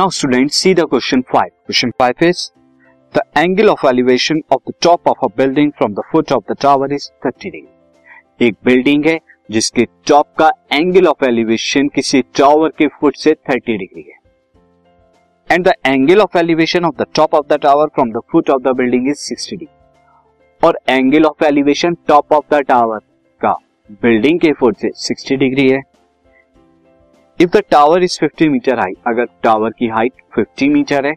Now, students, see the question 5. Question 5 is, the angle of elevation of the top of a building from the foot of the tower is 30 degree. एक building है, जिसके top का angle of elevation किसी tower के foot से 30 degree है and the angle of elevation of the top of the tower from the foot of the building is 60 degree और angle of elevation top of the tower का building के foot से 60 degree है if the tower is 50 metre height अगर tower की height 50 metre है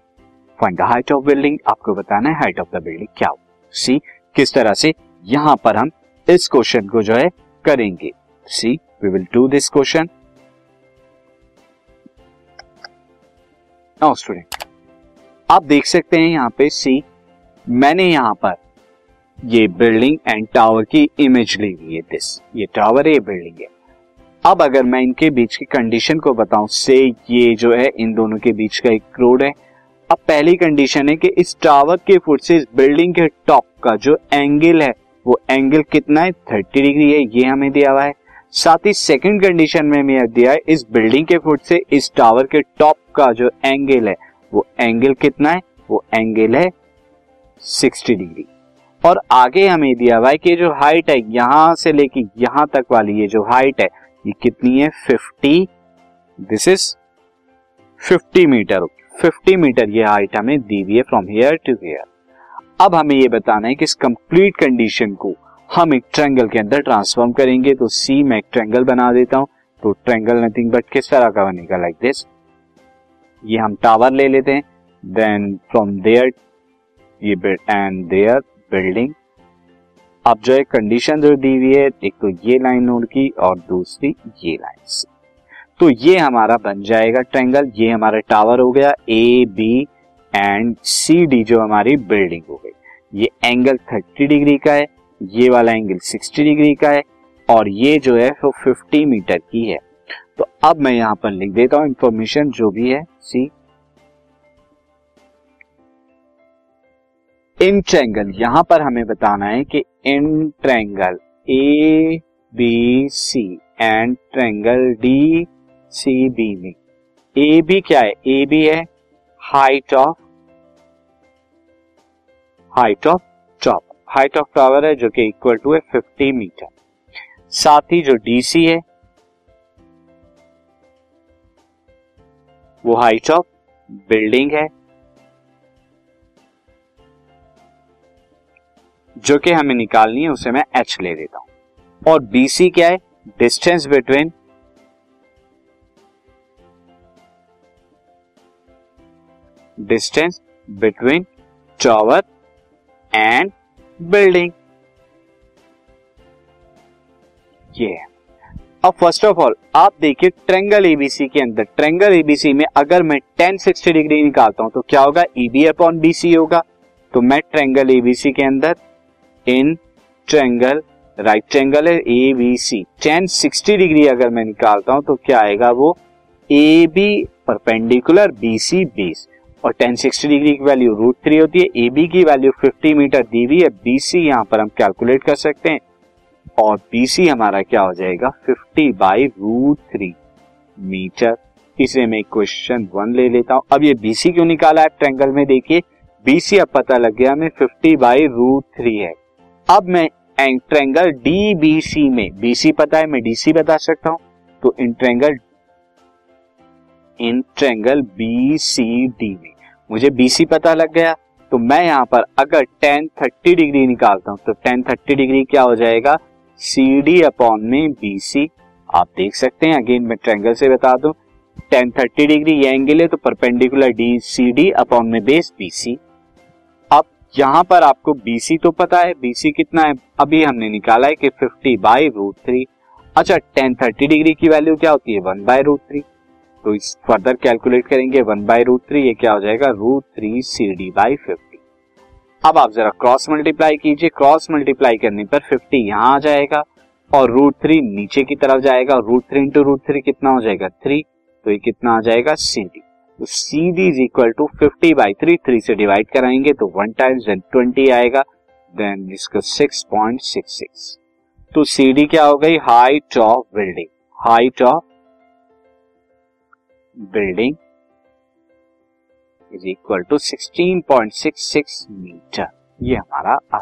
find the height of building आपको बताना है हाइट ऑफ़ द बिल्डिंग क्या हो। सी किस तरह से यहाँ पर हम इस क्वेश्चन को जो है करेंगे। See we will do this question now student आप देख सकते हैं यहाँ पे सी मैंने यहाँ पर ये बिल्डिंग एंड टावर की इमेज ली हुई है दिस ये टावर है, ये बिल्डिंग है। अब अगर मैं इनके बीच की कंडीशन को बताऊँ से ये जो है, इन दोनों के बीच का एक रोड है। अब पहली कंडीशन है कि इस टावर के फुट से इस बिल्डिंग के टॉप का जो एंगल है, वो एंगल कितना है? थर्टी डिग्री है, ये हमें दिया हुआ है। साथ ही सेकंड कंडीशन में हमें दिया है, इस बिल्डिंग के फुट से इस टावर के टॉप का जो एंगल है, वो एंगल कितना है? वो एंगल है सिक्सटी डिग्री और आगे हमें दिया हुआ है कि जो हाइट है, यहाँ से लेके यहाँ तक वाली ये जो हाइट है ये कितनी है? Fifty this is fifty metre fifty metre ये हाइट हमें दी हुई है फ्रॉम हेयर टू हेयर अब हमें ये बताना है कि इस कंप्लीट कंडीशन को हम एक ट्रेंगल के अंदर ट्रांसफॉर्म करेंगे तो सी मैं एक ट्रेंगल बना देता हूँ तो ट्रेंगल नथिंग बट किस तरह का बनेगा? लाइक दिस ये हम टावर ले लेते हैं. देन फ्रॉम देयर ये एंड देयर बिल्डिंग अब जो है कंडीशन जो दी हुई है, एक तो ये लाइन नोड की और दूसरी ये लाइन तो ये हमारा बन जाएगा ट्रेंगल ये हमारा टावर हो गया A B and C D जो हमारी बिल्डिंग हो गई। ये एंगल 30 डिग्री का है, ये वाला एंगल 60 डिग्री का है और ये जो है वो 50 मीटर की है। तो अब मैं यहाँ पर लिख देता हूँ इंफॉर्मेशन जो भी है सी इन ट्रैंगल यहाँ पर हमें बताना है कि इन triangle A B C and triangle D C B में। ए बी क्या है? ए बी है height of height of top height of tower है जो कि इक्वल टू है 50 मीटर साथ ही जो डीसी है, वो हाइट ऑफ़ बिल्डिंग है। जो कि हमें निकालनी है, उसे मैं एच ले देता हूँ। और बीसी क्या है? Distance between distance between tower and building ये अब फ़र्स्ट ऑफ़ ऑल आप देखिए ट्रेंगल एबीसी के अंदर ट्रेंगल एबीसी में अगर मैं टेन सिक्सटी डिग्री निकालता हूँ तो क्या होगा? ईबी अपॉन बीसी होगा। तो मैं ट्रेंगल एबीसी के अंदर इन ट्रेंगल राइट ट्रेंगल है A B C tan sixty degree अगर मैं निकालता हूँ तो क्या आएगा वो? A B perpendicular B C base और टेन सिक्सटी डिग्री की वैल्यू रूट थ्री होती है. ए बी की वैल्यू फिफ्टी मीटर दी हुई है. बी सी यहाँ पर हम कैलकुलेट कर सकते हैं. और बी सी हमारा क्या हो जाएगा? Fifty by root three metre इसे मैं क्वेश्चन वन ले लेता हूँ. अब ये बीसी क्यों निकाला है? ट्रेंगल में देखिए. बीसी अब पता लग गया हमें फिफ्टी बाई रूट थ्री है. अब मैं ट्रेंगल सी में बीसी पता है, मैं डीसी बता सकता हूँ। तो इन ट्रेंगल इन ट्रेंगल बी सी डी में, मुझे बीसी पता लग गया। तो मैं यहाँ पर अगर टेन थर्टी डिग्री निकालता हूँ तो टेन थर्टी डिग्री क्या हो जाएगा? सी डी अपॉन में बी सी आप देख सकते हैं अगेन मैं ट्रेंगल से बता दूँ। टेन थर्टी डिग्री ये एंगल है तो perpendicular D C D upon में बेस बी सी यहाँ पर आपको बीसी तो पता है बीसी कितना है? अभी हमने निकाला है कि 50 बाई रूट थ्री अच्छा टेन थर्टी डिग्री की वैल्यू क्या होती है? वन बाय रूट थ्री तो इस फर्दर कैलकुलेट करेंगे वन बाय रूट थ्री ये क्या हो जाएगा? Root three C D by fifty अब आप जरा क्रॉस मल्टीप्लाई कीजिए। क्रॉस मल्टीप्लाई करने पर फिफ्टी यहाँ आ जाएगा और रूट थ्री नीचे की तरफ़ जाएगा। Root three into root three कितना हो जाएगा? थ्री तो ये कितना आ जाएगा? C D C D is equal to fifty by three three से डिवाइड कराएँगे तो वन टाइम्स देन ट्वेंटी आएगा देन इसका सिक्स पॉइंट सिक्स सिक्स तो सी डी क्या हो गई? Height of building height of building is equal to 16.66 metre ये हमारा आ